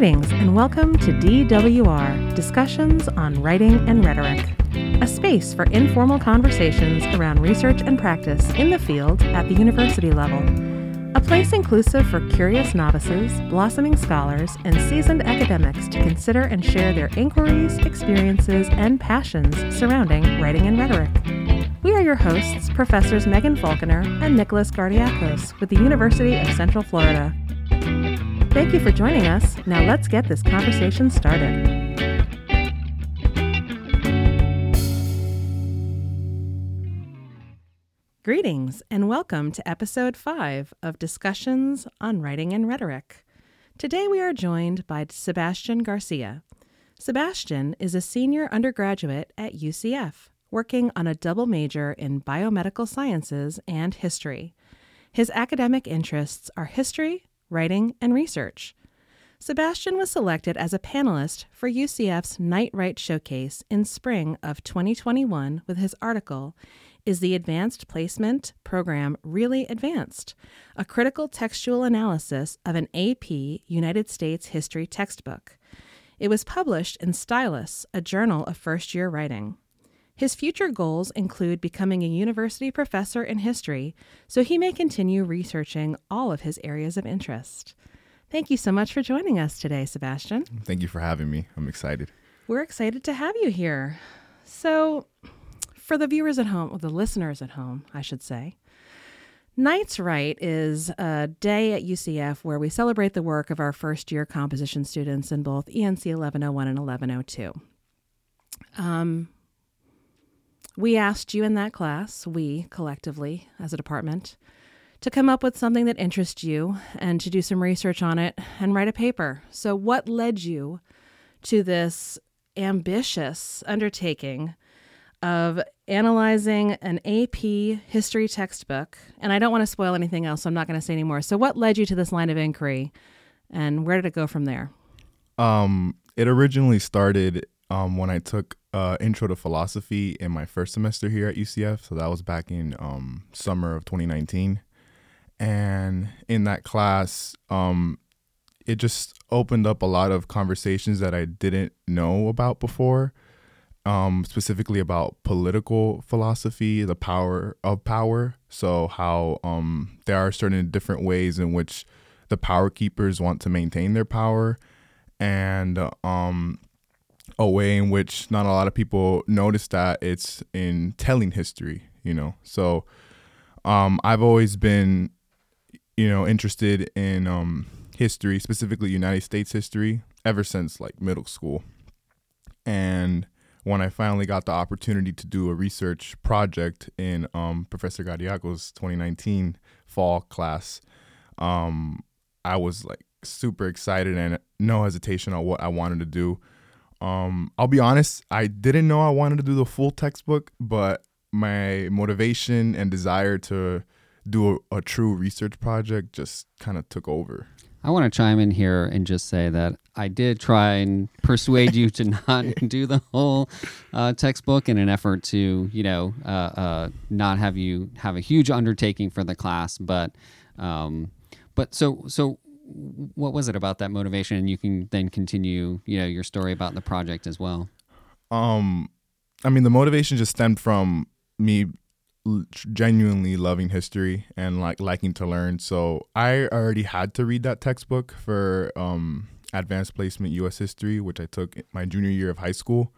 Greetings and welcome to DWR Discussions on Writing and Rhetoric, a space for informal conversations around research and practice in the field at the university level. A place inclusive for curious novices, blossoming scholars, and seasoned academics to consider and share their inquiries, experiences, and passions surrounding writing and rhetoric. We are your hosts, Professors Megan Falconer and Nicholas Gardiakos with the University of Central Florida. Thank you for joining us. Now let's get this conversation started. Greetings and welcome to episode 5 of Discussions on Writing and Rhetoric. Today we are joined by Sebastian Garcia. Sebastian is a senior undergraduate at UCF, working on a double major in biomedical sciences and history. His academic interests are history, writing, and research. Sebastian was selected as a panelist for UCF's Knights Write Showcase in spring of 2021 with his article, Is the Advanced Placement Program Really Advanced? A critical textual analysis of an AP United States history textbook. It was published in Stylus, a journal of first year writing. His future goals include becoming a university professor in history so he may continue researching all of his areas of interest. Thank you so much for joining us today, Sebastian. Thank you for having me. I'm excited. We're excited to have you here. So, for the viewers at home, or the listeners at home, I should say, Knights Write is a day at UCF where we celebrate the work of our first year composition students in both ENC 1101 and 1102. Um, we asked you in that class, we collectively as a department, to come up with something that interests you and to do some research on it and write a paper. So, what led you to this ambitious undertaking of analyzing an AP history textbook? And I don't want to spoil anything else, so I'm not going to say anymore. So, what led you to this line of inquiry and where did it go from there? Um, it originally started um, when I took uh, Intro to Philosophy in my first semester here at UCF. So that was back in um, summer of 2019. And in that class, um, it just opened up a lot of conversations that I didn't know about before, um, specifically about political philosophy, the power of power. So, how um, there are certain different ways in which the power keepers want to maintain their power. And um, a way in which not a lot of people notice that it's in telling history, you know. So um, I've always been, you know, interested in um, history, specifically United States history, ever since like middle school. And when I finally got the opportunity to do a research project in um, Professor Gardiakos' 2019 fall class, um, I was like super excited and no hesitation on what I wanted to do. Um, I'll be honest, I didn't know I wanted to do the full textbook, but my motivation and desire to do a, a true research project just kind of took over. I want to chime in here and just say that I did try and persuade you to not do the whole uh, textbook in an effort to, you know, uh, uh, not have you have a huge undertaking for the class. But, um, but so so what was it about that motivation? And you can then continue, you know, your story about the project as well. Um, I mean, the motivation just stemmed from me genuinely loving history and like liking to learn. So I already had to read that textbook for um, advanced placement U.S. history, which I took my junior year of high school.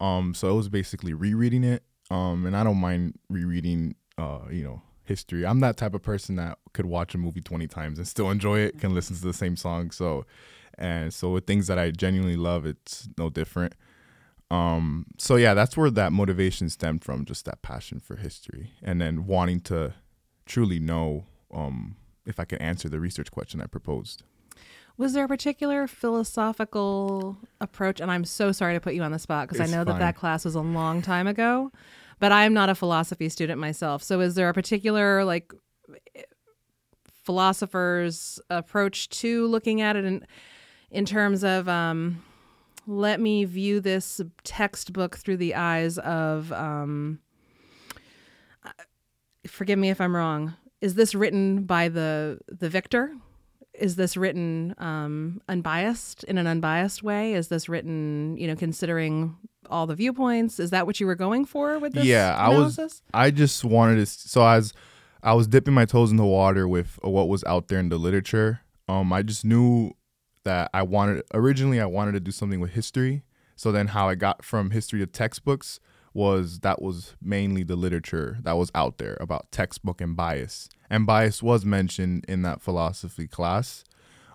Um, so it was basically rereading it. Um, and I don't mind rereading, uh, you know, history. I'm that type of person that could watch a movie 20 times and still enjoy it, can listen to the same song. So, and so with things that I genuinely love, it's no different. Um, so yeah, that's where that motivation stemmed from, just that passion for history and then wanting to truly know um, if I could answer the research question I proposed. Was there a particular philosophical approach? And I'm so sorry to put you on the spot because I know fine. that that class was a long time ago but I'm not a philosophy student myself. So is there a particular like philosopher's approach to looking at it in in terms of um, let me view this textbook through the eyes of um, forgive me if I'm wrong. Is this written by the the victor? is this written um, unbiased in an unbiased way? Is this written, you know, considering all the viewpoints? Is that what you were going for with this? Yeah, I was- analysis? I just wanted to. So as I was dipping my toes in the water with what was out there in the literature, um, I just knew that I wanted. Originally, I wanted to do something with history. So then, how I got from history to textbooks was that was mainly the literature that was out there about textbook and bias, and bias was mentioned in that philosophy class.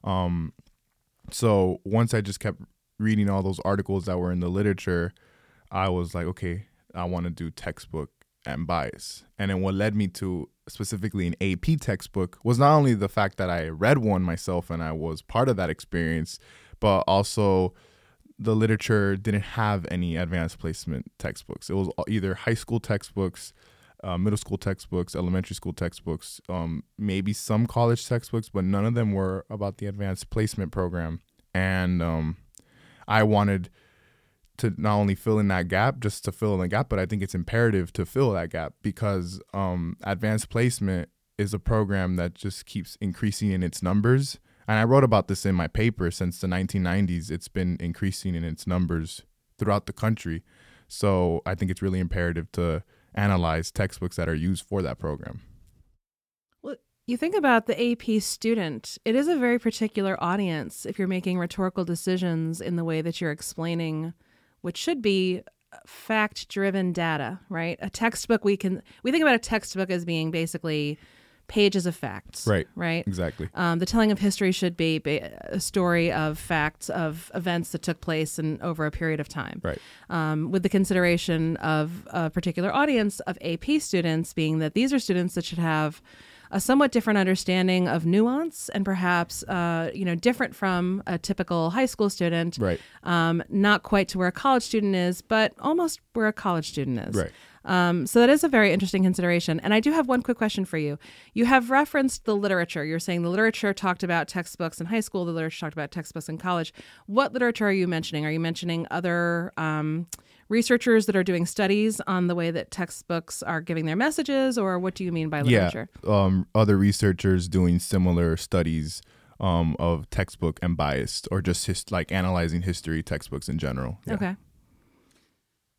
Um, so once I just kept reading all those articles that were in the literature, I was like, okay, I want to do textbook and bias. And then what led me to specifically an AP textbook was not only the fact that I read one myself and I was part of that experience, but also the literature didn't have any advanced placement textbooks. It was either high school textbooks, uh, middle school textbooks, elementary school textbooks, um, maybe some college textbooks, but none of them were about the advanced placement program. And um, I wanted to not only fill in that gap, just to fill in the gap, but I think it's imperative to fill that gap because um, advanced placement is a program that just keeps increasing in its numbers. And I wrote about this in my paper since the 1990s. It's been increasing in its numbers throughout the country. So I think it's really imperative to analyze textbooks that are used for that program. You think about the AP student, it is a very particular audience if you're making rhetorical decisions in the way that you're explaining what should be fact driven data, right? A textbook we can we think about a textbook as being basically pages of facts. Right. Right. Exactly. Um, the telling of history should be ba- a story of facts of events that took place in over a period of time. Right. Um, with the consideration of a particular audience of AP students being that these are students that should have a somewhat different understanding of nuance and perhaps uh, you know different from a typical high school student. Right. Um, not quite to where a college student is, but almost where a college student is. Right. Um, so that is a very interesting consideration. And I do have one quick question for you. You have referenced the literature. You're saying the literature talked about textbooks in high school, the literature talked about textbooks in college. What literature are you mentioning? Are you mentioning other um, researchers that are doing studies on the way that textbooks are giving their messages, or what do you mean by literature? Yeah. Um, other researchers doing similar studies um, of textbook and biased, or just his, like analyzing history textbooks in general. Yeah. Okay.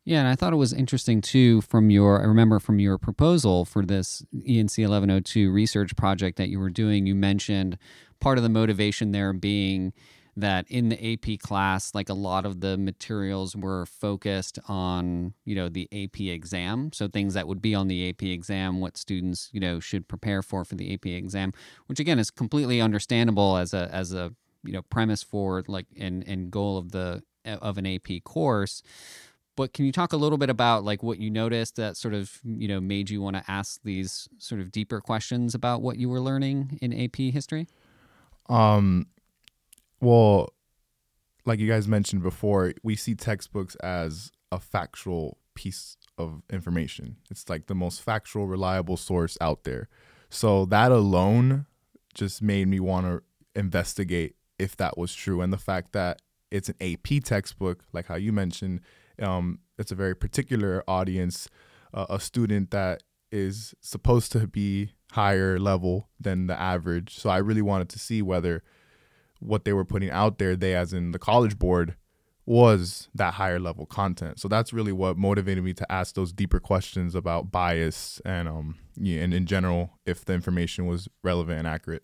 Yeah, and I thought it was interesting too from your I remember from your proposal for this ENC 1102 research project that you were doing, you mentioned part of the motivation there being that in the AP class, like a lot of the materials were focused on, you know, the AP exam. So things that would be on the AP exam, what students, you know, should prepare for for the AP exam, which again is completely understandable as a as a, you know, premise for like and and goal of the of an AP course but can you talk a little bit about like what you noticed that sort of you know made you want to ask these sort of deeper questions about what you were learning in AP history? Um, well, like you guys mentioned before, we see textbooks as a factual piece of information. It's like the most factual, reliable source out there. So that alone just made me want to investigate if that was true. And the fact that it's an AP textbook, like how you mentioned, um, it's a very particular audience, uh, a student that is supposed to be higher level than the average. So I really wanted to see whether what they were putting out there, they as in the college board, was that higher level content. So that's really what motivated me to ask those deeper questions about bias and um yeah, and in general if the information was relevant and accurate.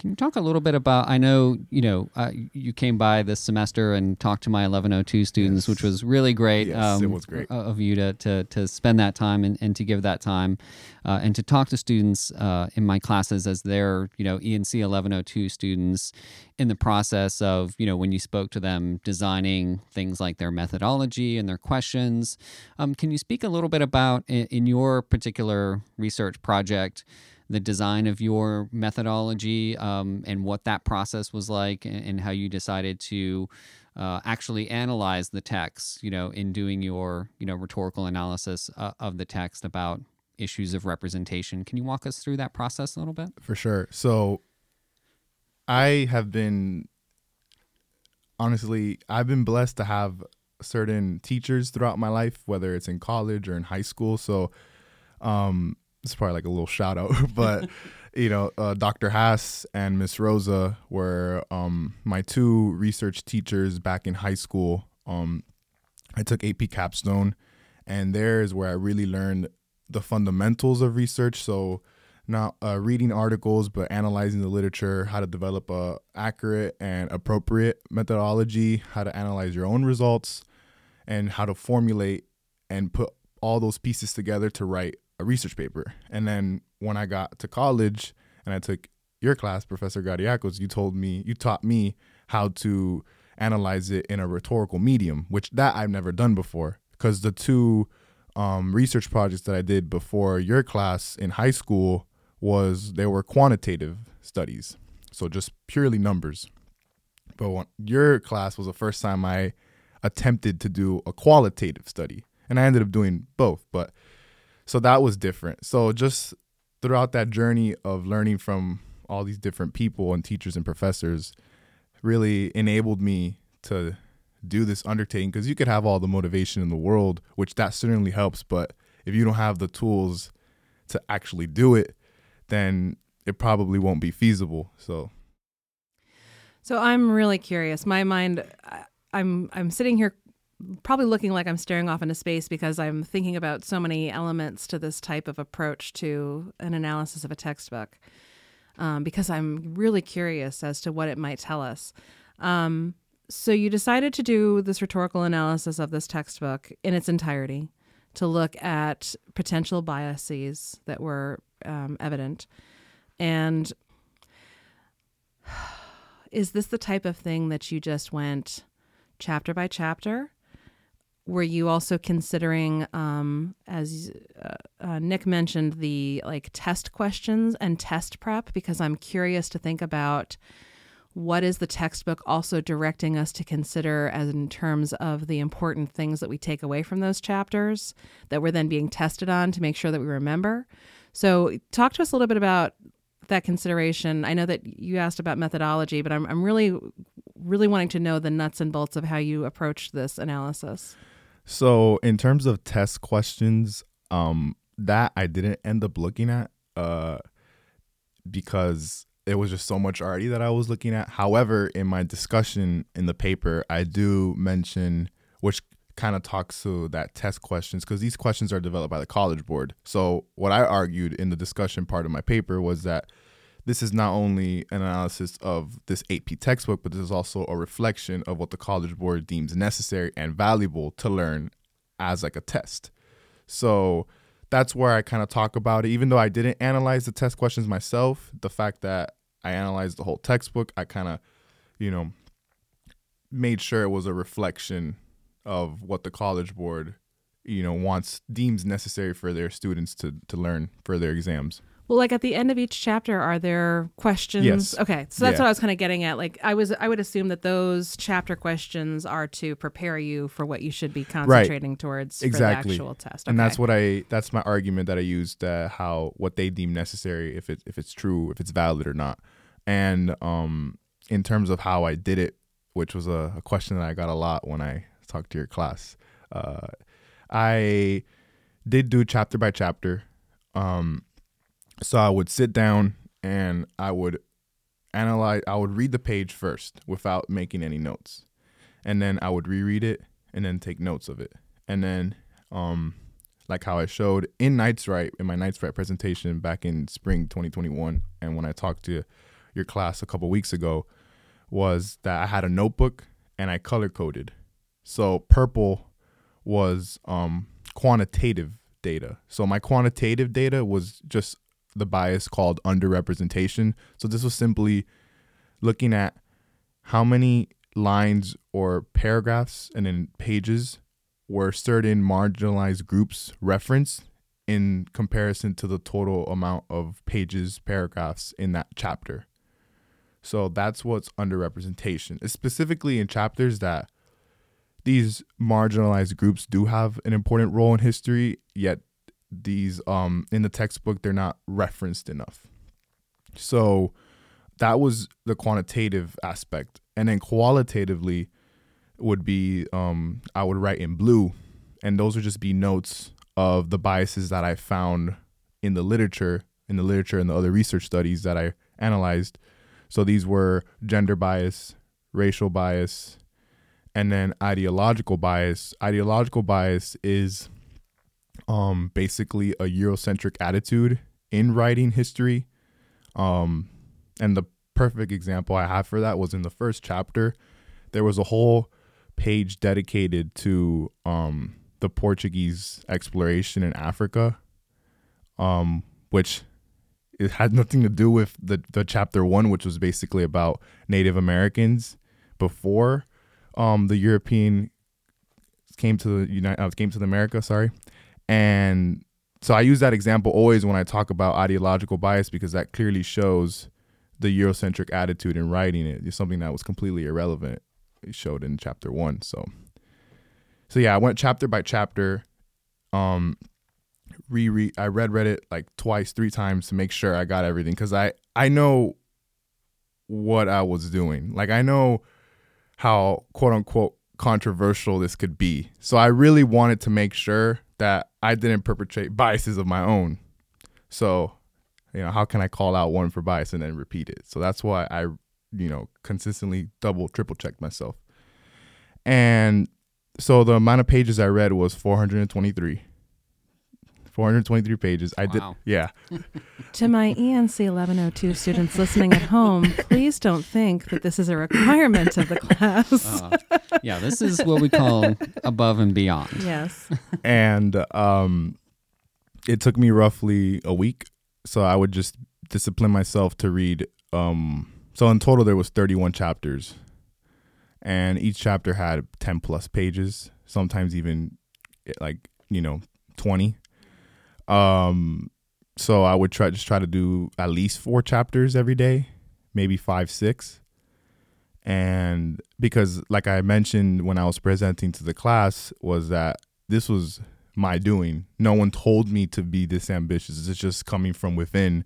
Can you talk a little bit about? I know you know uh, you came by this semester and talked to my 1102 students, Yes. which was really great. Yes, it was great. of you to to, to spend that time and, and to give that time, uh, and to talk to students uh, in my classes as they're you know ENC 1102 students in the process of you know when you spoke to them designing things like their methodology and their questions. Um, can you speak a little bit about in, in your particular research project? The design of your methodology um, and what that process was like and, and how you decided to uh, actually analyze the text you know in doing your you know rhetorical analysis uh, of the text about issues of representation can you walk us through that process a little bit For sure. So I have been honestly, I've been blessed to have certain teachers throughout my life, whether it's in college or in high school. So um it's probably like a little shout out, but you know, uh, Dr. Haas and Miss Rosa were um, my two research teachers back in high school. Um, I took AP Capstone, and there is where I really learned the fundamentals of research. So, not uh, reading articles, but analyzing the literature, how to develop a accurate and appropriate methodology, how to analyze your own results, and how to formulate and put all those pieces together to write a research paper. And then when I got to college and I took your class, Professor Gardiakos, you told me, you taught me how to analyze it in a rhetorical medium, which that I've never done before. Because the two um, research projects that I did before your class in high school was they were quantitative studies, so just purely numbers. But when, your class was the first time I attempted to do a qualitative study, and I ended up doing both. But so that was different. So just throughout that journey of learning from all these different people and teachers and professors, really enabled me to do this undertaking because you could have all the motivation in the world, which that certainly helps. But if you don't have the tools to actually do it, then it probably won't be feasible. So, so I'm really curious. My mind, I'm I'm sitting here probably looking like I'm staring off into space because I'm thinking about so many elements to this type of approach to an analysis of a textbook. Um, because I'm really curious as to what it might tell us. Um, so you decided to do this rhetorical analysis of this textbook in its entirety to look at potential biases that were um, evident. And is this the type of thing that you just went chapter by chapter? Were you also considering, um, as uh, uh, Nick mentioned, the like test questions and test prep? Because I'm curious to think about what is the textbook also directing us to consider as in terms of the important things that we take away from those chapters that we're then being tested on to make sure that we remember. So talk to us a little bit about that consideration. I know that you asked about methodology but i'm, I'm really really wanting to know the nuts and bolts of how you approach this analysis so in terms of test questions um that i didn't end up looking at uh because it was just so much already that I was looking at. However, in my discussion in the paper, I do mention, which kind of talks to that test questions, because these questions are developed by the College Board. So, what I argued in the discussion part of my paper was that this is not only an analysis of this AP textbook, but this is also a reflection of what the College Board deems necessary and valuable to learn as like a test. So, that's where I kind of talk about it. Even though I didn't analyze the test questions myself, the fact that I analyzed the whole textbook. I kind of, you know, made sure it was a reflection of what the college board, you know, wants deems necessary for their students to to learn for their exams. Well, like at the end of each chapter, are there questions? Yes. Okay, so that's Yeah. what I was kind of getting at. Like, I was, I would assume that those chapter questions are to prepare you for what you should be concentrating towards Exactly. for the actual test. And that's what I that's my argument that I used uh, how what they deem necessary if it if it's true if it's valid or not. And um in terms of how I did it, which was a, a question that I got a lot when I talked to your class. Uh, I did do chapter by chapter. Um, so I would sit down and I would analyze. I would read the page first without making any notes, and then I would reread it and then take notes of it, and then um, like how I showed in Knights Write in my Knights Write presentation back in spring 2021, and when I talked to your class a couple weeks ago, was that I had a notebook and I color coded. So purple was um, quantitative data. So my quantitative data was just the bias called underrepresentation. So this was simply looking at how many lines or paragraphs and then pages were certain marginalized groups referenced in comparison to the total amount of pages, paragraphs in that chapter. So that's what's underrepresentation. It's specifically in chapters that these marginalized groups do have an important role in history, yet these um in the textbook they're not referenced enough. So that was the quantitative aspect. And then qualitatively would be um I would write in blue and those would just be notes of the biases that I found in the literature, in the literature and the other research studies that I analyzed. So these were gender bias, racial bias, and then ideological bias. Ideological bias is um, basically a Eurocentric attitude in writing history. Um, and the perfect example I have for that was in the first chapter. There was a whole page dedicated to um, the Portuguese exploration in Africa, um, which it had nothing to do with the, the chapter one, which was basically about Native Americans before um, the European came to the United uh, came to the America. Sorry, and so I use that example always when I talk about ideological bias because that clearly shows the Eurocentric attitude in writing it. It's something that was completely irrelevant. It showed in chapter one. So, so yeah, I went chapter by chapter. Um, reread. I read read it like twice, three times to make sure I got everything because I I know what I was doing. Like I know how quote unquote controversial this could be. So I really wanted to make sure that I didn't perpetrate biases of my own. So, you know, how can I call out one for bias and then repeat it? So that's why I, you know, consistently double, triple checked myself. And so the amount of pages I read was 423. 423 pages. I did, yeah. To my ENC 1102 students listening at home, please don't think that this is a requirement of the class. Uh, yeah, this is what we call above and beyond. yes. and um, it took me roughly a week. So I would just discipline myself to read. Um, so in total, there was 31 chapters, and each chapter had 10 plus pages. Sometimes even eh, like you know 20. Um, so I would try just try to do at least four chapters every day, maybe five, six. And because, like I mentioned when I was presenting to the class, was that this was my doing. No one told me to be this ambitious. It's just coming from within.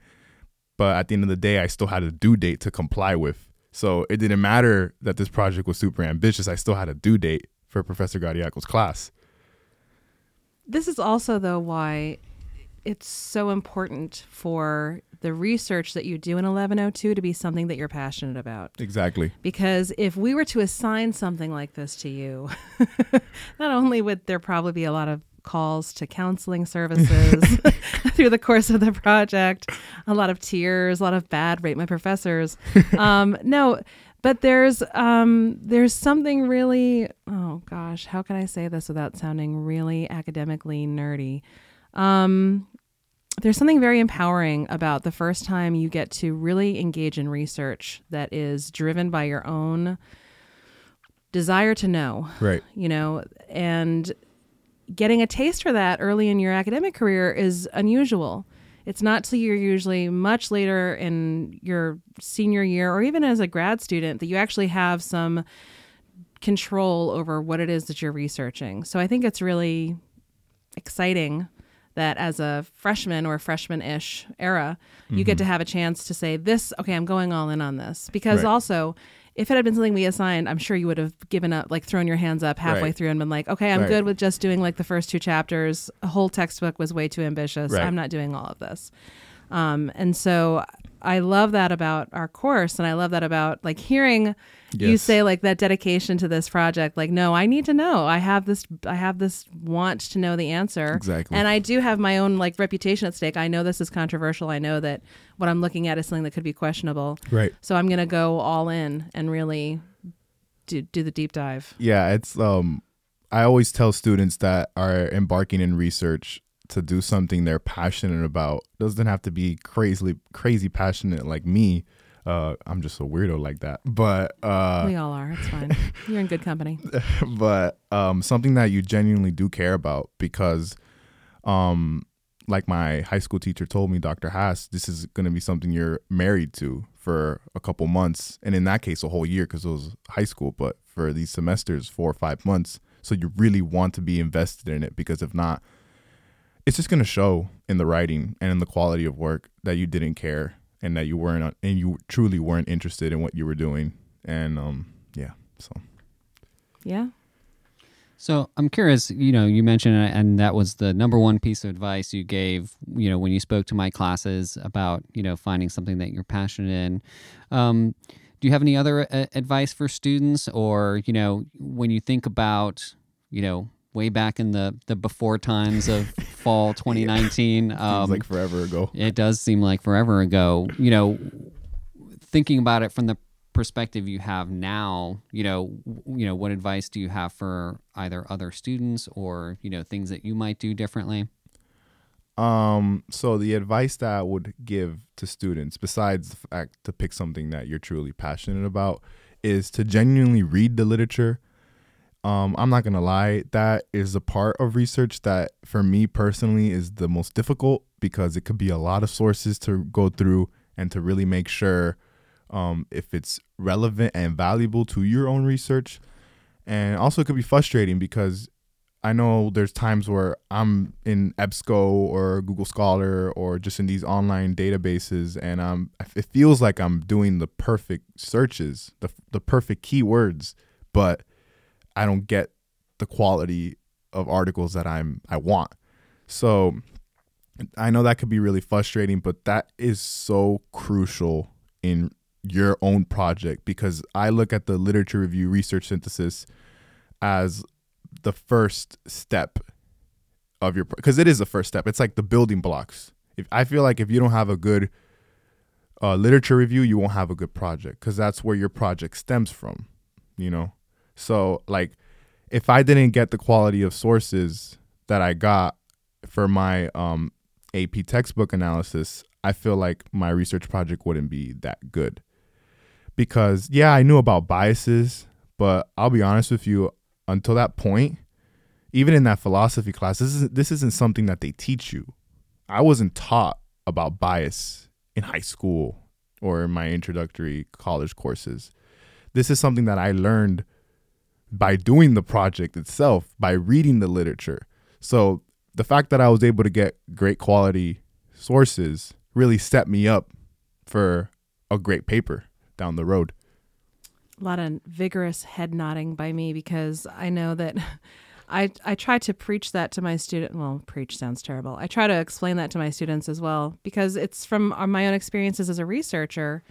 But at the end of the day, I still had a due date to comply with. So it didn't matter that this project was super ambitious. I still had a due date for Professor Gardiakos' class. This is also, though, why it's so important for the research that you do in 1102 to be something that you're passionate about. Exactly. Because if we were to assign something like this to you, not only would there probably be a lot of calls to counseling services through the course of the project, a lot of tears, a lot of bad rate my professors. Um, no, but there's um, there's something really oh gosh, how can I say this without sounding really academically nerdy? Um, there's something very empowering about the first time you get to really engage in research that is driven by your own desire to know, Right. you know, and getting a taste for that early in your academic career is unusual. It's not till you're usually much later in your senior year or even as a grad student that you actually have some control over what it is that you're researching. So I think it's really exciting that as a freshman or freshman-ish era, you get to have a chance to say this, okay, I'm going all in on this. Because Right. also, if it had been something we assigned, I'm sure you would have given up, like thrown your hands up halfway Right. through and been like, okay, I'm Right. good with just doing like the first two chapters. A whole textbook was way too ambitious. Right. I'm not doing all of this. Um, and so I love that about our course. And I love that about like hearing you say like that dedication to this project. Like, no, I need to know. I have this, I have this want to know the answer. Exactly. And I do have my own like reputation at stake. I know this is controversial. I know that what I'm looking at is something that could be questionable. Right. So I'm going to go all in and really do, do the deep dive. Yeah, it's um I always tell students that are embarking in research to do something they're passionate about. Doesn't have to be crazily crazy passionate like me. Uh I'm just a weirdo like that. But uh we all are. It's fine. You're in good company. but um, something that you genuinely do care about because, um, like my high school teacher told me, Dr. Haas, this is going to be something you're married to for a couple months, and in that case, a whole year because it was high school. But for these semesters, four or five months, so you really want to be invested in it because if not, it's just going to show in the writing and in the quality of work that you didn't care and that you weren't and you truly weren't interested in what you were doing. And um, yeah, so. Yeah. So I'm curious, you know, you mentioned, and that was the number one piece of advice you gave, you know, when you spoke to my classes about, you know, finding something that you're passionate in. Um, do you have any other uh, advice for students, or you know, when you think about, you know, way back in the the before times of fall 2019, Seems um, like forever ago. it does seem like forever ago. You know, thinking about it from the perspective you have now, you know, you know, what advice do you have for either other students or you know things that you might do differently? Um, so the advice that I would give to students, besides the fact to pick something that you're truly passionate about, is to genuinely read the literature. Um, I'm not gonna lie, that is a part of research that for me personally is the most difficult because it could be a lot of sources to go through and to really make sure um, if it's relevant and valuable to your own research. And also, it could be frustrating because I know there's times where I'm in EBSCO or Google Scholar or just in these online databases, and um, it feels like I'm doing the perfect searches, the the perfect keywords, but I don't get the quality of articles that I'm I want. So I know that could be really frustrating, but that is so crucial in your own project because I look at the literature review research synthesis as the first step of your because it is the first step. It's like the building blocks. If I feel like if you don't have a good uh, literature review, you won't have a good project because that's where your project stems from. You know, so like if I didn't get the quality of sources that I got for my um, AP textbook analysis, I feel like my research project wouldn't be that good. Because yeah, I knew about biases, but I'll be honest with you, until that point, even in that philosophy class, this isn't this isn't something that they teach you. I wasn't taught about bias in high school or in my introductory college courses. This is something that I learned by doing the project itself, by reading the literature. So the fact that I was able to get great quality sources really set me up for a great paper down the road. A lot of vigorous head nodding by me because I know that I I try to preach that to my student. Well, preach sounds terrible. I try to explain that to my students as well because it's from uh, my own experiences as a researcher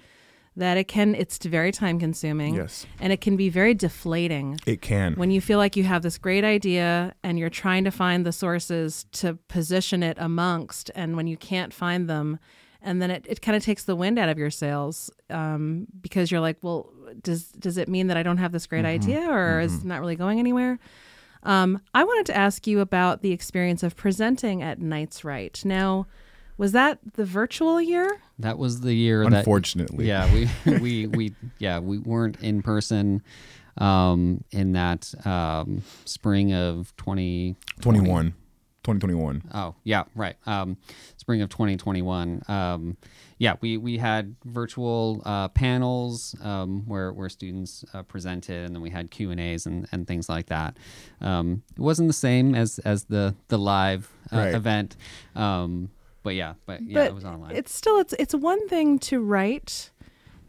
that it can it's very time consuming. Yes, and it can be very deflating. It can. when you feel like you have this great idea and you're trying to find the sources to position it amongst and when you can't find them and then it, it kind of takes the wind out of your sails um, because you're like well does does it mean that i don't have this great idea or is it not really going anywhere? Um, i wanted to ask you about the experience of presenting at Knights Write now was that the virtual year That was the year that Unfortunately, yeah we we we yeah we weren't in person um in that um spring of 20 21, 2021. Oh, yeah, right. Um, spring of 2021. Um, yeah, we, we had virtual uh, panels um, where, where students uh, presented, and then we had Q and A's and, and things like that. Um, it wasn't the same as, as the the live uh, Right. event, um, but yeah, but yeah, but it was online. it's still it's it's one thing to write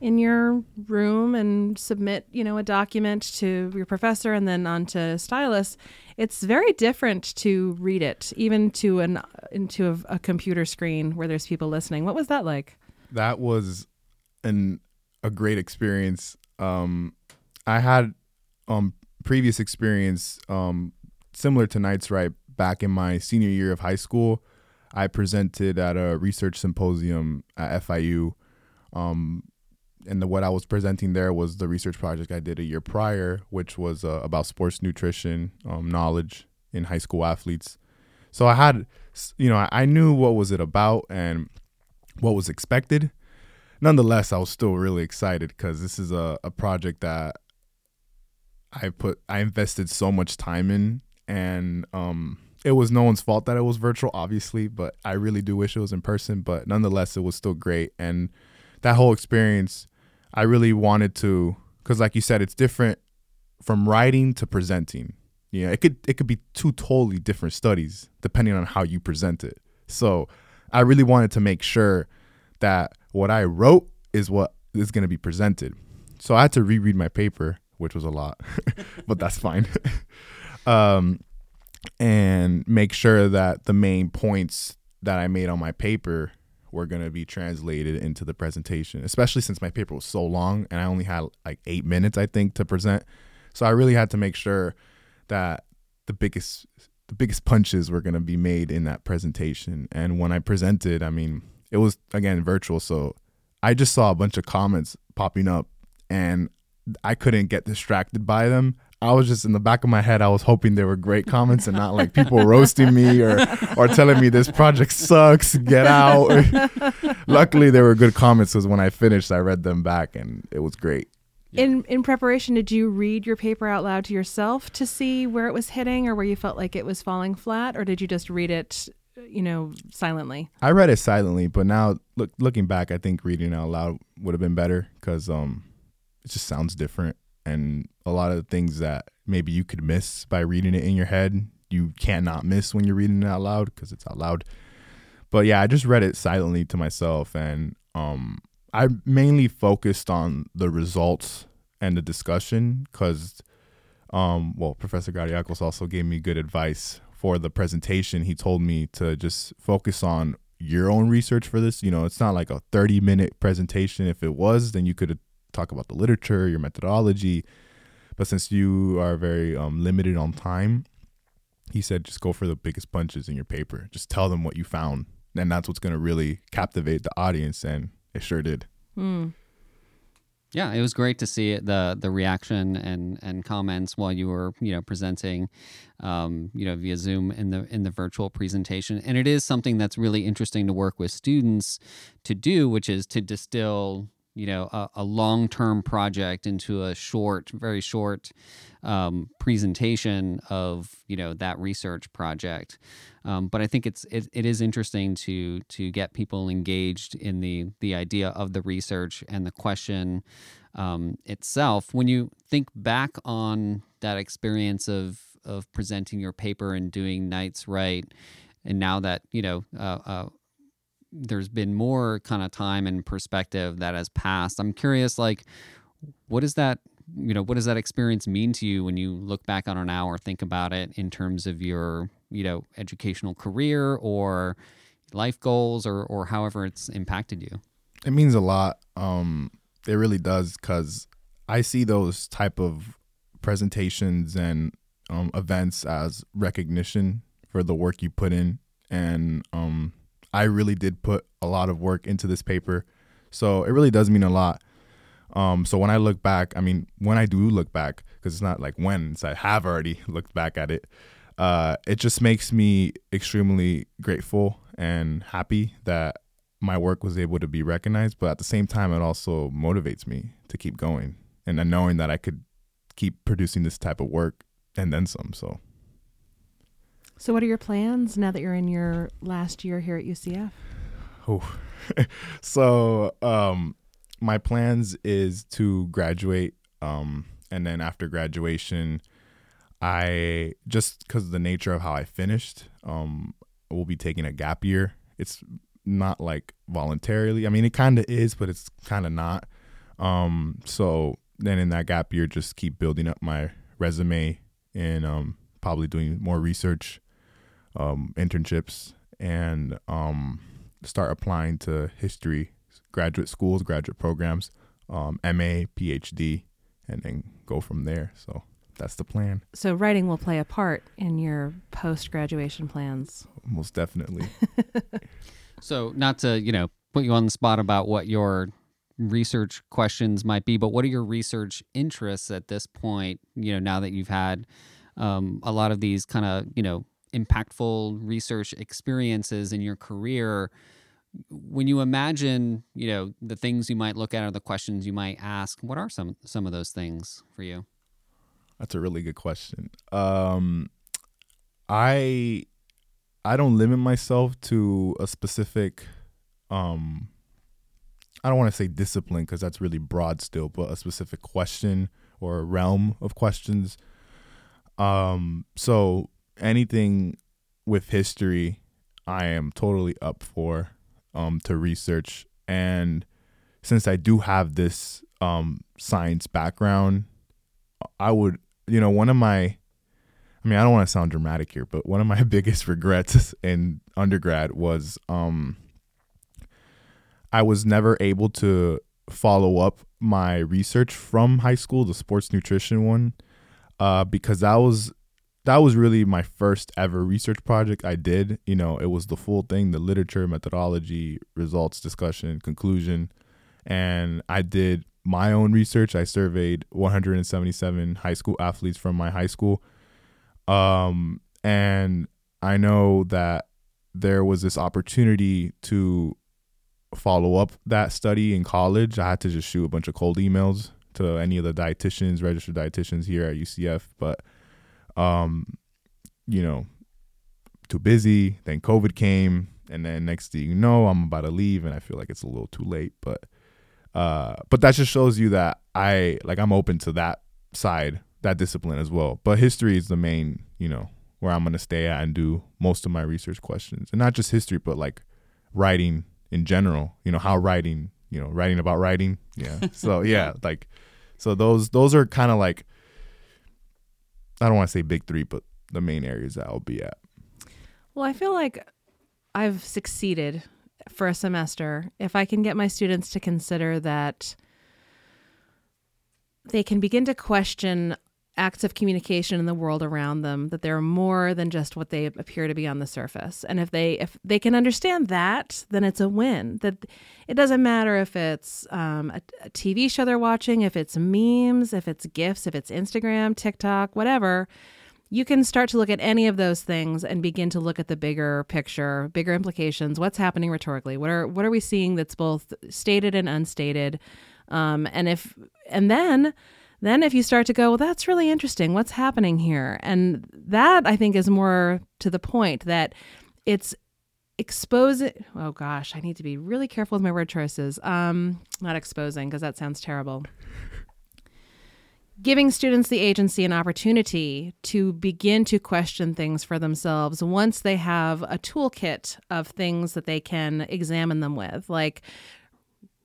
in your room and submit you know a document to your professor and then on to stylus it's very different to read it even to an into a, a computer screen where there's people listening what was that like that was an a great experience. Um, I had um previous experience um similar to Knights Write back in my senior year of high school. I presented at a research symposium at FIU. Um, and the, what I was presenting there was the research project I did a year prior, which was uh, about sports nutrition um, knowledge in high school athletes. So I had, you know, I, knew what was it about and what was expected. Nonetheless, I was still really excited because this is a, a project that I put I invested so much time in and um it was no one's fault that it was virtual obviously, but I really do wish it was in person, but nonetheless it was still great and that whole experience I really wanted to cuz like you said it's different from writing to presenting. Yeah, it could it could be two totally different studies depending on how you present it. So, I really wanted to make sure that what I wrote is what is going to be presented. So I had to reread my paper, which was a lot, but that's fine. um, and make sure that the main points that I made on my paper were going to be translated into the presentation, especially since my paper was so long and I only had like eight minutes, I think, to present. So I really had to make sure that the biggest the biggest punches were going to be made in that presentation. And when I presented, I mean, it was again virtual, so I just saw a bunch of comments popping up and I couldn't get distracted by them. I was just in the back of my head, I was hoping they were great comments and not like people roasting me or or telling me this project sucks, get out. Luckily, they were good comments because when I finished, I read them back and it was great. In in preparation, did you read your paper out loud to yourself to see where it was hitting or where you felt like it was falling flat, or did you just read it, you know, silently? I read it silently, but now look looking back, I think reading it out loud would have been better because um, it just sounds different and a lot of the things that maybe you could miss by reading it in your head you cannot miss when you're reading it out loud because it's out loud. But yeah i just read it silently to myself and um, i mainly focused on the results and the discussion because um, well professor Gardiakos also gave me good advice for the presentation. He told me to just focus on your own research for this. You know it's not like a 30 minute presentation. If it was then you could talk about the literature, your methodology. But since you are very um, limited on time, he said just go for the biggest punches in your paper. Just tell them what you found, and that's what's going to really captivate the audience. And it sure did. Mm. Yeah, it was great to see the the reaction and and comments while you were you know presenting, um, you know via Zoom in the in the virtual presentation. And it is something that's really interesting to work with students to do, which is to distill you know a, a long-term project into a short very short um, presentation of you know that research project. Um, but i think it's it, it is interesting to to get people engaged in the the idea of the research and the question um, itself. When you think back on that experience of of presenting your paper and doing Knights Write, and now that you know uh, uh, there's been more kind of time and perspective that has passed. I'm curious, like, what does that, you know, what does that experience mean to you when you look back on an hour, think about it in terms of your, you know, educational career or life goals or, or however it's impacted you? It means a lot. Um, it really does because I see those type of presentations and um, events as recognition for the work you put in and um, I really did put a lot of work into this paper. So it really does mean a lot. Um, so when I look back, I mean, when I do look back, because it's not like when, it's I have already looked back at it. Uh, it just makes me extremely grateful and happy that my work was able to be recognized. But at the same time, it also motivates me to keep going and knowing that I could keep producing this type of work and then some. So so, what are your plans now that you're in your last year here at UCF? Oh, so um, my plans is to graduate, um, and then after graduation, I just because of the nature of how I finished, um, will be taking a gap year. It's not like voluntarily. I mean, it kind of is, but it's kind of not. Um, so then in that gap year, just keep building up my resume and um, probably doing more research um, internships and um, start applying to history graduate schools, graduate programs, um, MA, PhD, and then go from there. So that's the plan. So writing will play a part in your post graduation plans. Most definitely. so not to you know put you on the spot about what your research questions might be, but what are your research interests at this point? You know, now that you've had um, a lot of these kind of you know impactful research experiences in your career when you imagine you know the things you might look at or the questions you might ask what are some some of those things for you? That's a really good question. Um i i don't limit myself to a specific um i don't want to say discipline because that's really broad still but a specific question or a realm of questions. Um so anything with history, I am totally up for um, to research. And since I do have this um, science background, I would, you know, one of my, I mean, I don't want to sound dramatic here, but one of my biggest regrets in undergrad was um, I was never able to follow up my research from high school, the sports nutrition one, uh, because that was that was really my first ever research project I did. You know, it was the full thing, the literature, methodology, results, discussion, conclusion, and I did my own research. I surveyed 177 high school athletes from my high school. Um, and I know that there was this opportunity to follow up that study in college. I had to just shoot a bunch of cold emails to any of the dietitians, registered dietitians here at UCF, but um, you know, too busy. Then COVID came, and then next thing you know, I'm about to leave, and I feel like it's a little too late. But uh, but that just shows you that I like I'm open to that side, that discipline as well. But history is the main, you know, where I'm gonna stay at and do most of my research questions, and not just history, but like writing in general. You know, how writing, you know, writing about writing. Yeah. So yeah, like so those those are kind of like I don't want to say big three, but the main areas that I'll be at. Well, I feel like I've succeeded for a semester if I can get my students to consider that they can begin to question acts of communication in the world around them that they're more than just what they appear to be on the surface. And if they if they can understand that then it's a win. That it doesn't matter if it's um, a, a tv show they're watching if it's memes if it's gifs if it's instagram tiktok whatever you can start to look at any of those things and begin to look at the bigger picture bigger implications what's happening rhetorically what are what are we seeing that's both stated and unstated? Um, and if and then then if you start to go, well, that's really interesting. What's happening here? And that I think is more to the point that it's exposing. Oh gosh, I need to be really careful with my word choices. Um, not exposing because that sounds terrible. Giving students the agency and opportunity to begin to question things for themselves once they have a toolkit of things that they can examine them with. Like,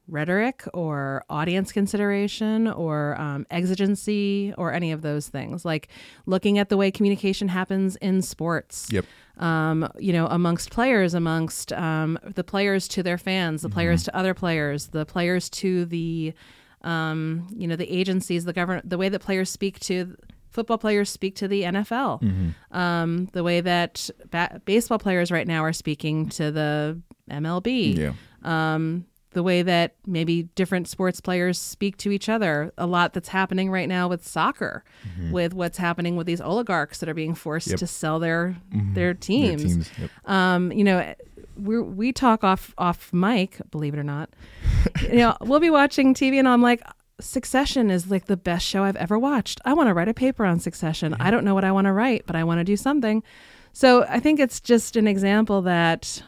rhetoric or audience consideration or um, exigency or any of those things like looking at the way communication happens in sports Yep. um, you know amongst players amongst um, the players to their fans the players to other players the players to the um, you know the agencies the government the way that players speak to football players speak to the NFL um, the way that ba- baseball players right now are speaking to the MLB Yeah. um, the way that maybe different sports players speak to each other. A lot that's happening right now with soccer, with what's happening with these oligarchs that are being forced Yep. to sell their their Their teams. teams. Yep. Um, you know, we we talk off off mic, believe it or not. you know, we'll be watching TV, and I'm like. Succession is like the best show I've ever watched. I want to write a paper on Succession. I don't know what I want to write, but I want to do something. So I think it's just an example that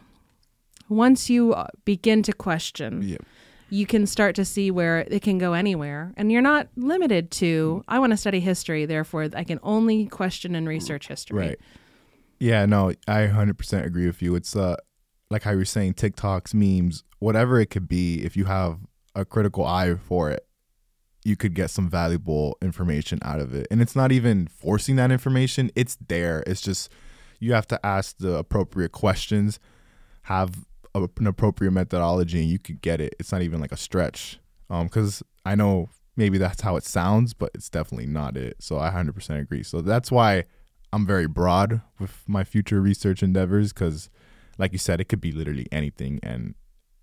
once you uh, begin to question, Yep. you can start to see where it can go anywhere. And you're not limited to, I want to study history, therefore I can only question and research history. Right. Yeah, no, I 100% agree with you. It's uh like how you're saying TikToks, memes, whatever it could be, if you have a critical eye for it, you could get some valuable information out of it. And it's not even forcing that information, it's there. It's just you have to ask the appropriate questions, have a, an appropriate methodology, and you could get it. It's not even like a stretch. Um, because I know maybe that's how it sounds, but it's definitely not it. So I 100% agree. So that's why I'm very broad with my future research endeavors because, like you said, it could be literally anything, and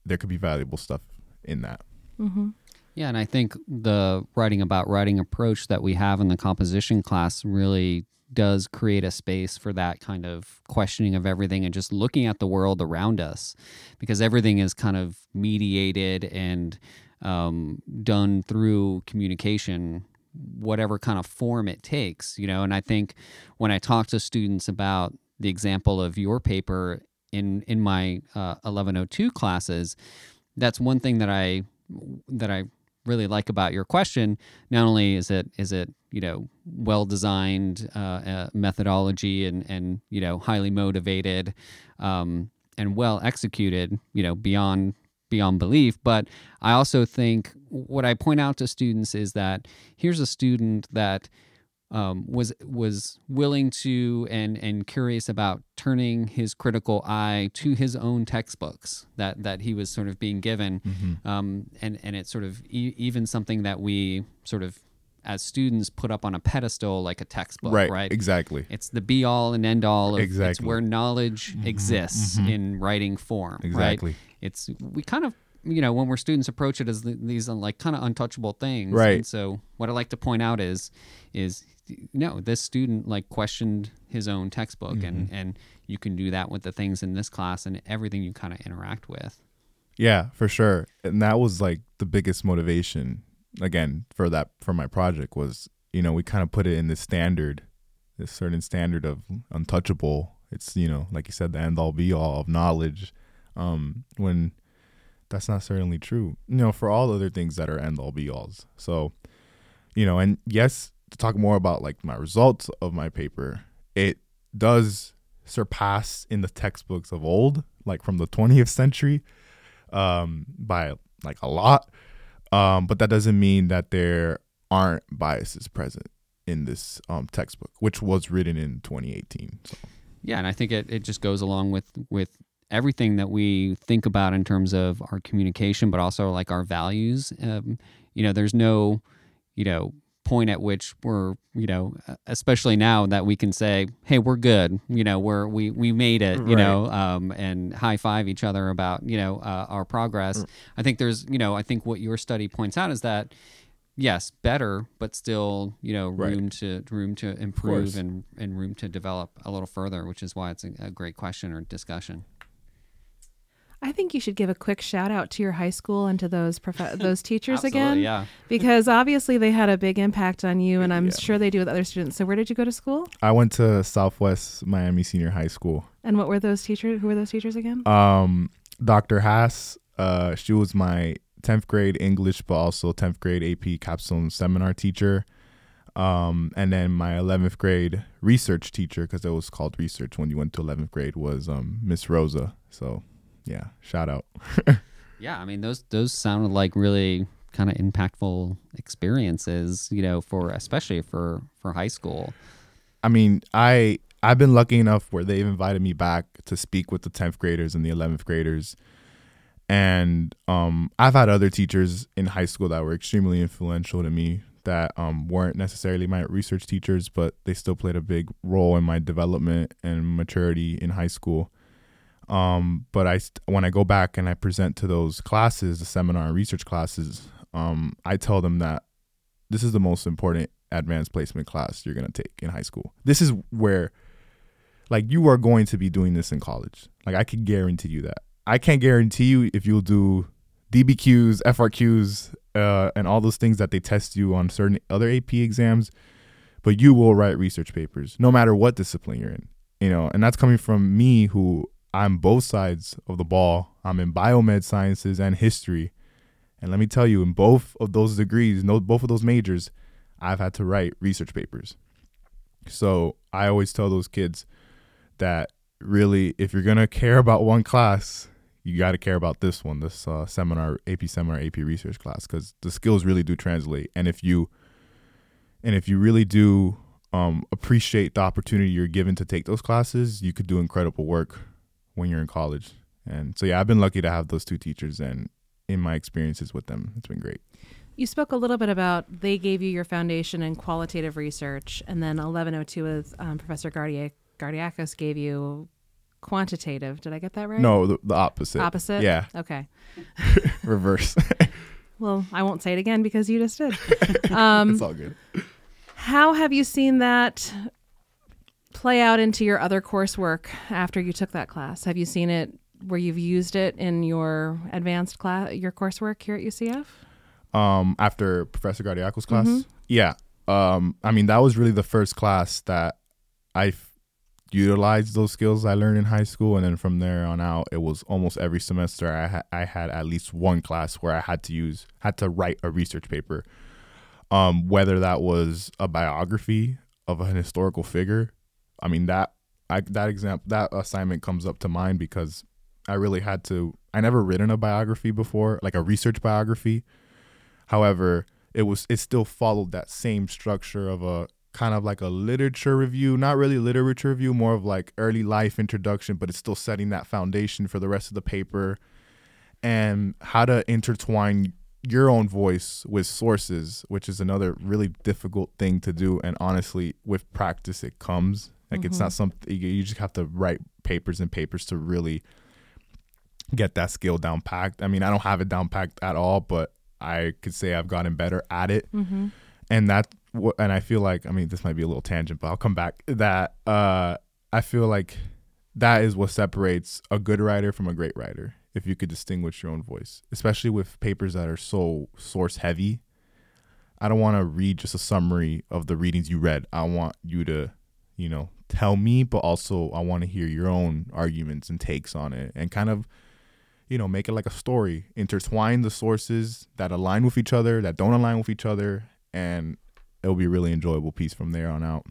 there could be valuable stuff in that. Mm-hmm. Yeah, and I think the writing about writing approach that we have in the composition class really does create a space for that kind of questioning of everything and just looking at the world around us because everything is kind of mediated and um, done through communication whatever kind of form it takes you know? And i think when i talk to students about the example of your paper in in my uh, 1102 classes that's one thing that i that i really like about your question. Not only is it is it you know well designed uh, uh, methodology and and you know highly motivated um, and well executed you know beyond beyond belief but i also think what i point out to students is that here's a student that um, was was willing to and and curious about turning his critical eye to his own textbooks that that he was sort of being given, Mm-hmm. um, and and it's sort of e- even something that we sort of as students put up on a pedestal like a textbook, right, right? exactly. It's the be all and end all of it's where knowledge exists in writing form, Exactly. right? It's we kind of you know when we're students approach it as these uh, like kind of untouchable things, Right. And so what I like to point out is is no, this student like questioned his own textbook, and Mm-hmm. and you can do that with the things in this class and everything you kind of interact with. Yeah, for sure. And that was like the biggest motivation again for that for my project was, you know, we kind of put it in this standard, this certain standard of untouchable. It's, you know, like you said, the end all be all of knowledge. Um, when that's not certainly true. You know, for all other things that are end all be alls. So, you know, and yes, to talk more about like my results of my paper, it does surpass in the textbooks of old, like from the 20th century um, by like a lot. Um, but that doesn't mean that there aren't biases present in this um, textbook, which was written in 2018. So Yeah, and I think it, it just goes along with with everything that we think about in terms of our communication, but also like our values. Um, you know, there's no, you know, point at which we're, you know, especially now that we can say, "Hey, we're good." You know, we're we we made it. You Right. know, um, and high five each other about you know uh, our progress. I think there's, you know, I think what your study points out is that. Yes, better, but still, you know, Right. room to room to improve and and room to develop a little further, which is why it's a, a great question or discussion. I think you should give a quick shout out to your high school and to those prof- those teachers again, yeah. because obviously they had a big impact on you, and I'm Yeah. sure they do with other students. So where did you go to school, I went to Southwest Miami Senior High School. and what were those teachers? Who were those teachers again? Um, Dr. Haas, uh, she was my 10th grade English, but also 10th grade AP capstone seminar teacher. Um, and then my 11th grade research teacher, because it was called research when you went to 11th grade, was um, Miss Rosa. So, yeah, shout out. Yeah, I mean those those sounded like really kind of impactful experiences, you know, for especially for for high school. I mean, I I've been lucky enough where they've invited me back to speak with the 10th graders and the 11th graders. And um, I've had other teachers in high school that were extremely influential to me that um, weren't necessarily my research teachers, but they still played a big role in my development and maturity in high school. Um, but I, when I go back and I present to those classes, the seminar and research classes, um, I tell them that this is the most important advanced placement class you're to take in high school. This is where like you are going to be doing this in college. Like I can guarantee you that. I can't guarantee you if you'll do DBQs, FRQs, uh, and all those things that they test you on certain other AP exams, but you will write research papers no matter what discipline you're in. You know, and that's coming from me who I'm both sides of the ball. I'm in biomed sciences and history. And let me tell you, in both of those degrees, no, both of those majors, I've had to write research papers. So I always tell those kids that really, if you're gonna care about one class, you got to care about this one, this uh, seminar, AP seminar, AP research class, because the skills really do translate. And if you, and if you really do um, appreciate the opportunity you're given to take those classes, you could do incredible work when you're in college. And so yeah, I've been lucky to have those two teachers, and in my experiences with them, it's been great. You spoke a little bit about they gave you your foundation in qualitative research, and then 1102 with um, Professor Gardia- Gardiakos gave you quantitative. Did I get that right? No, the, the opposite. Opposite? Yeah, Okay. reverse. Well, I won't say it again because you just did. Um, it's all good. how have you seen that play out into your other coursework after you took that class? Have you seen it where you've used it in your advanced class, your coursework here at UCF? um after Professor Gardiakos' class. Mhm. Yeah. Um I mean that was really the first class that I utilized those skills I learned in high school and then from there on out it was almost every semester I ha- I had at least one class where I had to use had to write a research paper. Um whether that was a biography of an historical figure. I mean that I that example that assignment comes up to mind because I really had to I never written a biography before, like a research biography. However, it was it still followed that same structure of a kind of like a literature review, not really literature review, more of like early life introduction, but it's still setting that foundation for the rest of the paper and how to intertwine your own voice with sources, which is another really difficult thing to do. And honestly, with practice, it comes. Like it's not something you just have to write papers and papers to really get that skill down packed. I mean, I don't have it down packed at all, but I could say I've gotten better at it. Mm-hmm. And that, and I feel like, I mean, this might be a little tangent, but I'll come back. That uh, I feel like that is what separates a good writer from a great writer. If you could distinguish your own voice, especially with papers that are so source heavy. I don't want to read just a summary of the readings you read. I want you to, you know, tell me, but also I want to hear your own arguments and takes on it and kind of, you know, make it like a story. Intertwine the sources that align with each other, that don't align with each other, and it'll be a really enjoyable piece from there on out.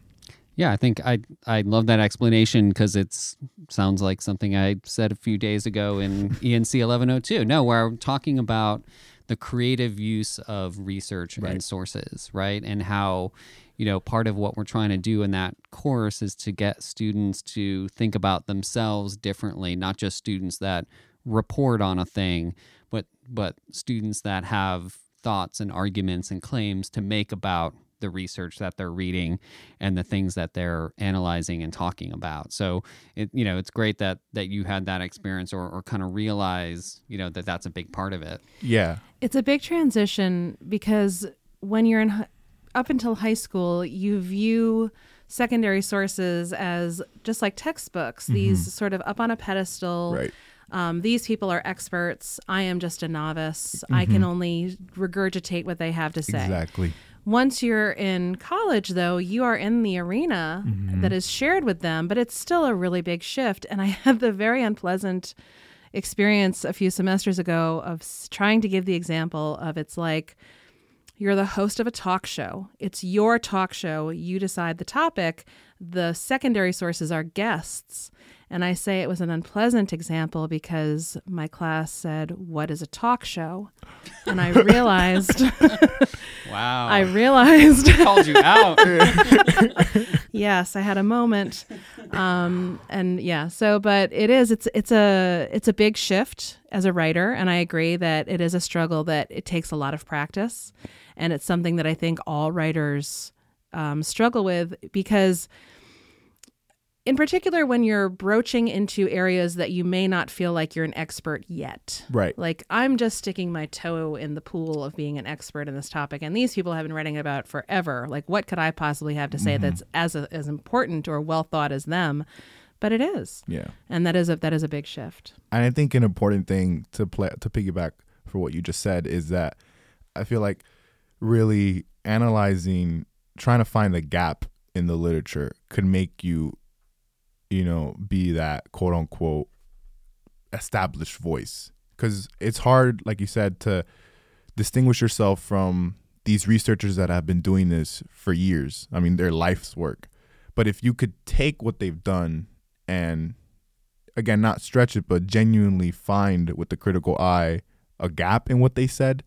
Yeah, I think I I love that explanation because it's sounds like something I said a few days ago in ENC 1102. No, where I'm talking about the creative use of research and sources, right? And how, you know, part of what we're trying to do in that course is to get students to think about themselves differently, not just students that report on a thing, but but students that have thoughts and arguments and claims to make about the research that they're reading and the things that they're analyzing and talking about. So it you know it's great that that you had that experience or, or kind of realize you know that that's a big part of it. Yeah. It's a big transition because when you're in up until high school, you view secondary sources as just like textbooks. These sort of up on a pedestal. Right. Um, these people are experts. I am just a novice. I can only regurgitate what they have to say. Exactly. Once you're in college, though, you are in the arena mm-hmm. that is shared with them, but it's still a really big shift. And I had the very unpleasant experience a few semesters ago of trying to give the example of it's like you're the host of a talk show. It's your talk show. You decide the topic. The secondary sources are guests. And I say it was an unpleasant example because my class said, What is a talk show? And I realized, Wow. I realized called you out. yes i had a moment um and yeah so but it is it's it's a it's a big shift as a writer and i agree that it is a struggle that it takes a lot of practice and it's something that i think all writers um, struggle with because in particular when you're broaching into areas that you may not feel like you're an expert yet. Right. like i'm just sticking my toe in the pool of being an expert in this topic and these people have been writing about it forever. Like what could i possibly have to say mm-hmm. that's as as important or well thought as them? But it is. Yeah. and that is a that is a big shift. And I think an important thing to play to piggyback for what you just said is that I feel like really analyzing, trying to find the gap in the literature could make you, you know, be that quote unquote established voice. Because it's hard, like you said, to distinguish yourself from these researchers that have been doing this for years. I mean, their life's work. But if you could take what they've done and again not stretch it but genuinely find with the critical eye a gap in what they said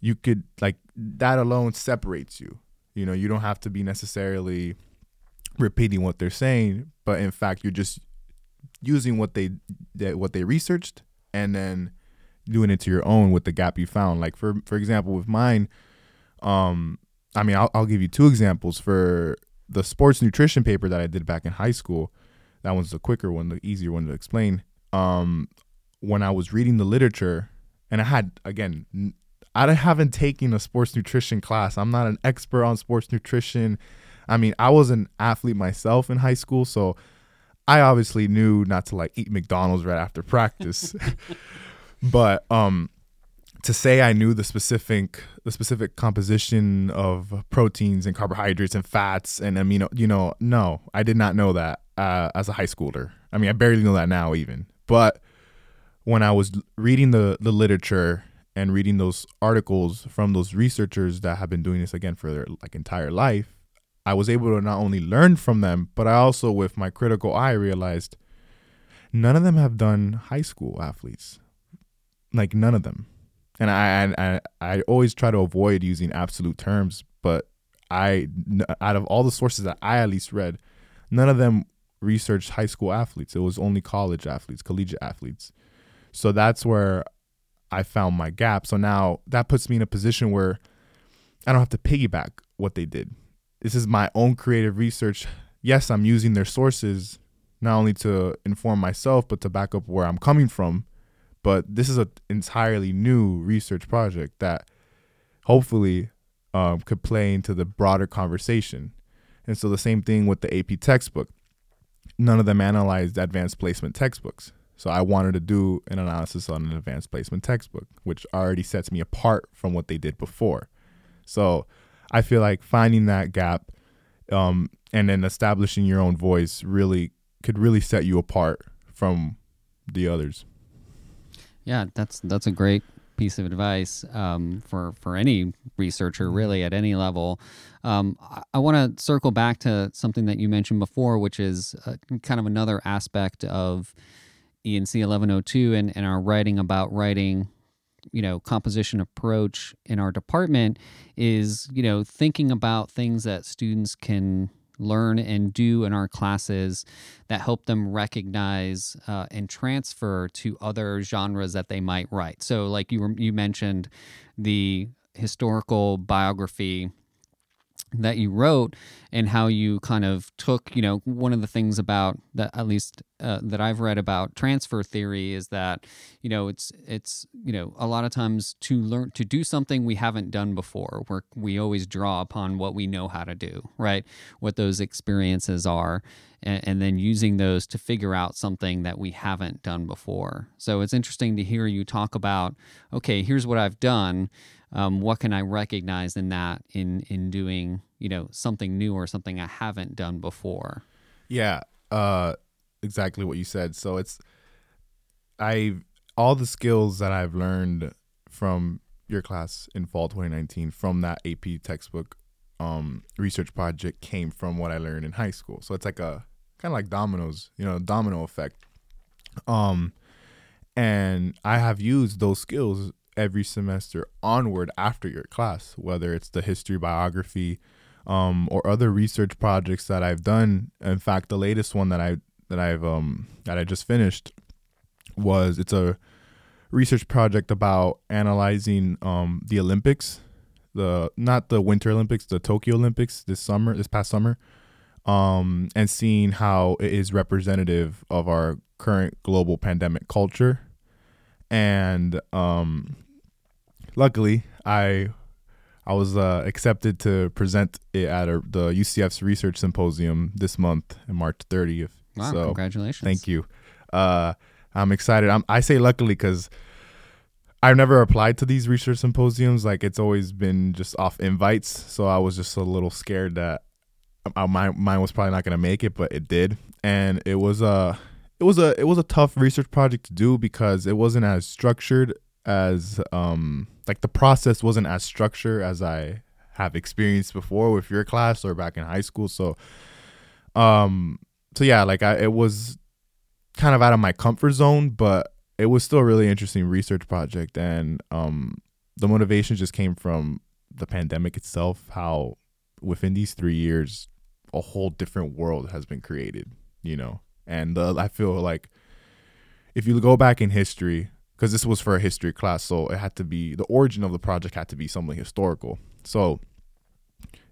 you could like that alone separates you you know you don't have to be necessarily repeating what they're saying but in fact you're just using what they that what they researched and then doing it to your own with the gap you found like for for example with mine um i mean i'll, I'll give you two examples for the sports nutrition paper that i did back in high school that one's the quicker one, the easier one to explain. Um, when I was reading the literature, and I had again, I haven't taken a sports nutrition class. I'm not an expert on sports nutrition. I mean, I was an athlete myself in high school, so I obviously knew not to like eat McDonald's right after practice. but um, to say I knew the specific the specific composition of proteins and carbohydrates and fats and amino, you know, no, I did not know that uh, as a high schooler. I mean, I barely know that now even. But when I was reading the the literature and reading those articles from those researchers that have been doing this again for their like entire life, I was able to not only learn from them, but I also with my critical eye realized none of them have done high school athletes. Like none of them and I, I I always try to avoid using absolute terms, but I out of all the sources that I at least read, none of them researched high school athletes. It was only college athletes, collegiate athletes. So that's where I found my gap. So now that puts me in a position where I don't have to piggyback what they did. This is my own creative research. Yes, I'm using their sources not only to inform myself, but to back up where I'm coming from. But this is an entirely new research project that hopefully um, could play into the broader conversation. And so the same thing with the AP textbook. None of them analyzed advanced placement textbooks. So I wanted to do an analysis on an advanced placement textbook, which already sets me apart from what they did before. So I feel like finding that gap um, and then establishing your own voice really could really set you apart from the others. Yeah, that's that's a great piece of advice um, for for any researcher, mm-hmm. really at any level. Um, I, I want to circle back to something that you mentioned before, which is uh, kind of another aspect of ENC 1102 and, and our writing about writing you know composition approach in our department is you know thinking about things that students can learn and do in our classes that help them recognize uh, and transfer to other genres that they might write. So, like you were, you mentioned, the historical biography that you wrote and how you kind of took you know one of the things about that at least uh, that I've read about transfer theory is that you know it's it's you know a lot of times to learn to do something we haven't done before where we always draw upon what we know how to do right? What those experiences are and, and then using those to figure out something that we haven't done before. So it's interesting to hear you talk about okay here's what I've done um, what can I recognize in that in in doing you know something new or something I haven't done before? Yeah, uh, exactly what you said. So it's I all the skills that I've learned from your class in fall 2019 from that AP textbook um, research project came from what I learned in high school. So it's like a kind of like dominoes, you know, domino effect. Um, and I have used those skills every semester onward after your class, whether it's the history biography um, or other research projects that I've done. In fact, the latest one that I that I've um, that I just finished was it's a research project about analyzing um, the Olympics, the not the Winter Olympics, the Tokyo Olympics this summer, this past summer, um, and seeing how it is representative of our current global pandemic culture and um, luckily, I I was uh, accepted to present it at a, the UCF's research symposium this month, in March 30th. Wow! So, congratulations! Thank you. Uh, I'm excited. I'm, I say luckily because I've never applied to these research symposiums. Like it's always been just off invites. So I was just a little scared that uh, mine mine was probably not gonna make it, but it did, and it was a it was a it was a tough research project to do because it wasn't as structured as um like the process wasn't as structured as I have experienced before with your class or back in high school. So um so yeah, like I it was kind of out of my comfort zone, but it was still a really interesting research project and um the motivation just came from the pandemic itself, how within these 3 years a whole different world has been created, you know. And uh, I feel like if you go back in history, because this was for a history class, so it had to be the origin of the project had to be something historical. So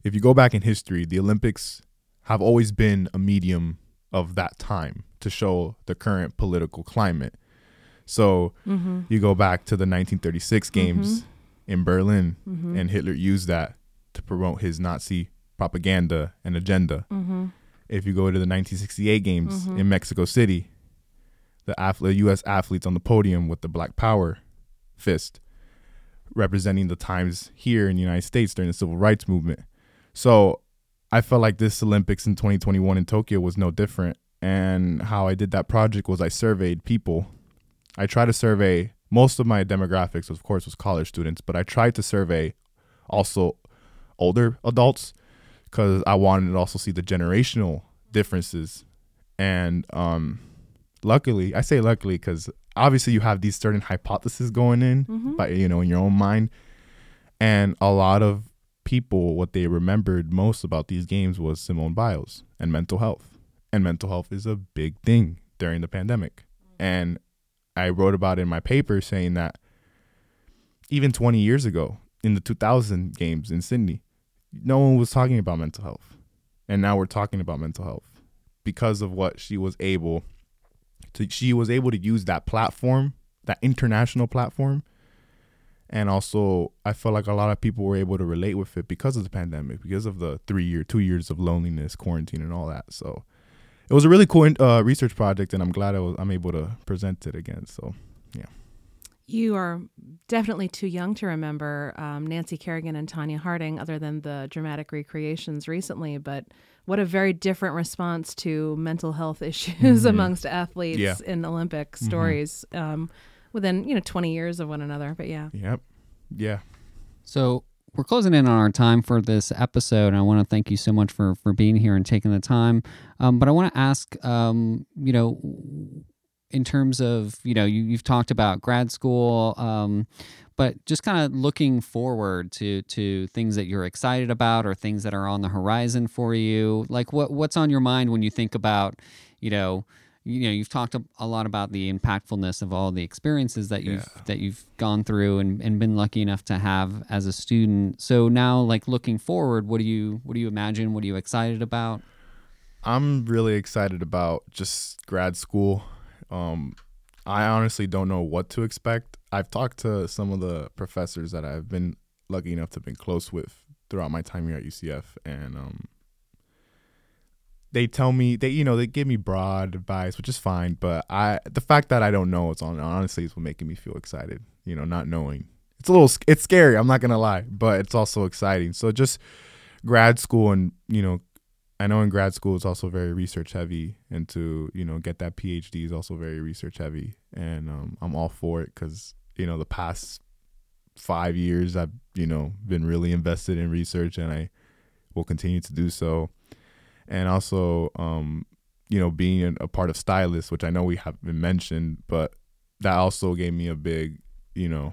if you go back in history, the Olympics have always been a medium of that time to show the current political climate. So mm-hmm. you go back to the 1936 games mm-hmm. in Berlin, mm-hmm. and Hitler used that to promote his Nazi propaganda and agenda. Mm-hmm. If you go to the 1968 games mm-hmm. in Mexico City, the athlete, U.S. athletes on the podium with the Black Power fist, representing the times here in the United States during the Civil Rights Movement. So I felt like this Olympics in 2021 in Tokyo was no different. And how I did that project was I surveyed people. I tried to survey most of my demographics, of course, was college students, but I tried to survey also older adults because I wanted to also see the generational differences. And um, luckily, I say luckily because obviously you have these certain hypotheses going in, mm-hmm. but you know, in your own mind, and a lot of people what they remembered most about these games was Simone Biles and mental health. And mental health is a big thing during the pandemic. And I wrote about it in my paper saying that even 20 years ago in the 2000 games in Sydney, no one was talking about mental health. And now we're talking about mental health because of what she was able to she was able to use that platform, that international platform. And also I felt like a lot of people were able to relate with it because of the pandemic, because of the 3 year 2 years of loneliness, quarantine and all that. So it was a really cool uh, research project and I'm glad I was I'm able to present it again. So you are definitely too young to remember um, Nancy Kerrigan and Tonya Harding, other than the dramatic recreations recently. But what a very different response to mental health issues mm-hmm. amongst athletes yeah. in Olympic mm-hmm. stories um, within you know 20 years of one another. But yeah. Yep. Yeah. So we're closing in on our time for this episode, and I want to thank you so much for for being here and taking the time. Um, but I want to ask, um, you know in terms of you know you, you've talked about grad school um, but just kind of looking forward to to things that you're excited about or things that are on the horizon for you. Like what what's on your mind when you think about you know you know you've talked a lot about the impactfulness of all the experiences that you've yeah. that you've gone through and, and been lucky enough to have as a student. So now like looking forward what do you what do you imagine? What are you excited about? I'm really excited about just grad school um, I honestly don't know what to expect. I've talked to some of the professors that I've been lucky enough to have been close with throughout my time here at UCF, and um, they tell me they you know they give me broad advice, which is fine. But I the fact that I don't know it's on honestly is what making me feel excited. You know, not knowing it's a little it's scary. I'm not gonna lie, but it's also exciting. So just grad school and you know I know in grad school it's also very research heavy, and to you know get that PhD is also very research heavy, and um, I'm all for it because you know the past five years I've you know been really invested in research, and I will continue to do so, and also um, you know being a part of Stylus, which I know we have been mentioned, but that also gave me a big you know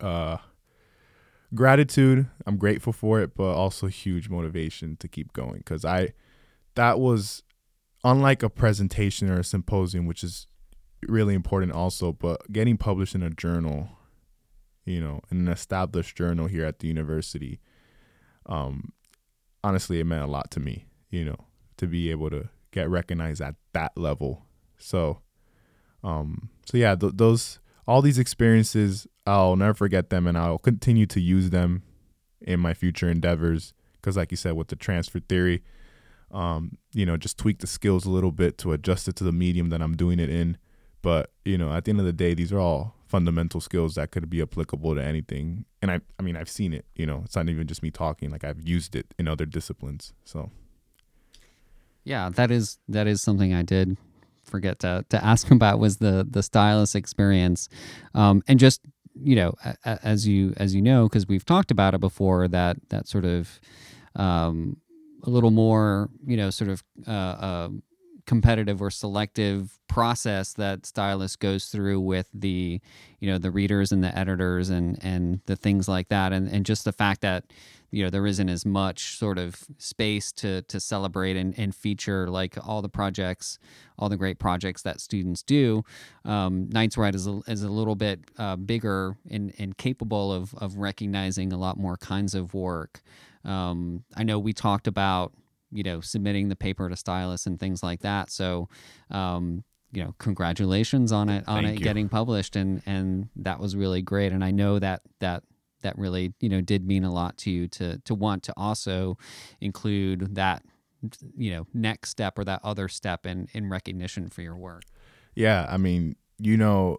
uh gratitude. I'm grateful for it, but also huge motivation to keep going because I that was unlike a presentation or a symposium, which is really important also, but getting published in a journal, you know, in an established journal here at the university, um, honestly, it meant a lot to me, you know, to be able to get recognized at that level. So, um, so yeah, th- those all these experiences, I'll never forget them and I'll continue to use them in my future endeavors. Because, like you said, with the transfer theory, um, you know, just tweak the skills a little bit to adjust it to the medium that I'm doing it in. But, you know, at the end of the day, these are all fundamental skills that could be applicable to anything. And I, I mean, I've seen it, you know, it's not even just me talking, like I've used it in other disciplines. So, yeah, that is, that is something I did forget to, to ask about was the the stylus experience, um, and just you know as you as you know because we've talked about it before that that sort of um, a little more you know sort of uh, uh, competitive or selective process that stylus goes through with the you know the readers and the editors and and the things like that. And and just the fact that you know there isn't as much sort of space to to celebrate and, and feature like all the projects all the great projects that students do. Um, Knights Write is a, is a little bit uh, bigger and, and capable of, of recognizing a lot more kinds of work. Um, i know we talked about you know submitting the paper to stylus and things like that. So um, you know congratulations on it on Thank it you. getting published and and that was really great. And i know that that that really you know did mean a lot to you to to want to also include that you know next step or that other step in in recognition for your work? Yeah i mean you know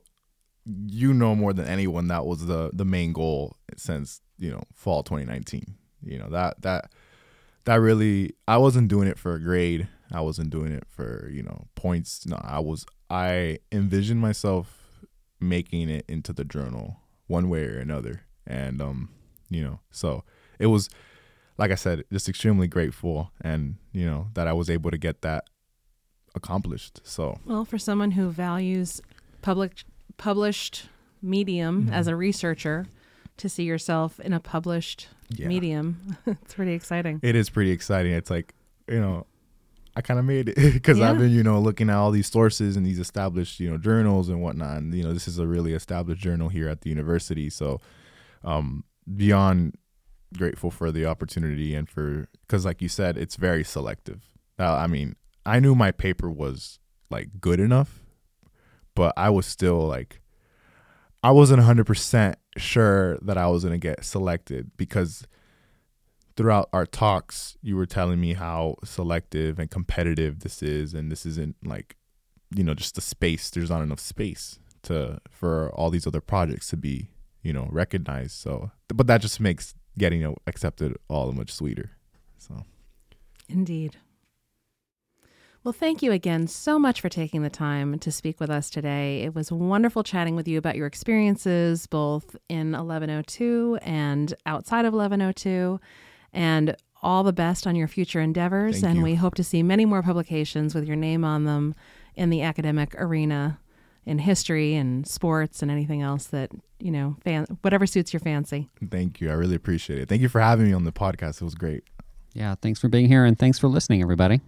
you know more than anyone that was the the main goal since you know fall 2019 you know that that that really i wasn't doing it for a grade. I wasn't doing it for you know points. No i was i envisioned myself making it into the journal one way or another and um, you know, so it was like I said, just extremely grateful, and you know that I was able to get that accomplished. So well, for someone who values public published medium mm-hmm. as a researcher, to see yourself in a published Yeah. medium. it's pretty exciting. It is pretty exciting. It's like, you know, I kind of made it because Yeah. I've been, you know, looking at all these sources and these established, you know, journals and whatnot. And, you know, this is a really established journal here at the university. So, um, beyond grateful for the opportunity and for, because like you said, it's very selective. Uh, I mean, I knew my paper was like good enough, but I was still like, I wasn't 100% sure that I was going to get selected because throughout our talks, you were telling me how selective and competitive this is, and this isn't like, you know, just the space. There's not enough space to for all these other projects to be, you know, recognized. So, but that just makes getting accepted all the much sweeter. So, Indeed. Well, thank you again so much for taking the time to speak with us today. It was wonderful chatting with you about your experiences both in 1102 and outside of 1102, and all the best on your future endeavors. Thank and you. we hope to see many more publications with your name on them in the academic arena, in history and sports and anything else that, you know, fan- whatever suits your fancy. thank you. I really appreciate it. Thank you for having me on the podcast. It was great. Yeah, thanks for being here and thanks for listening, everybody.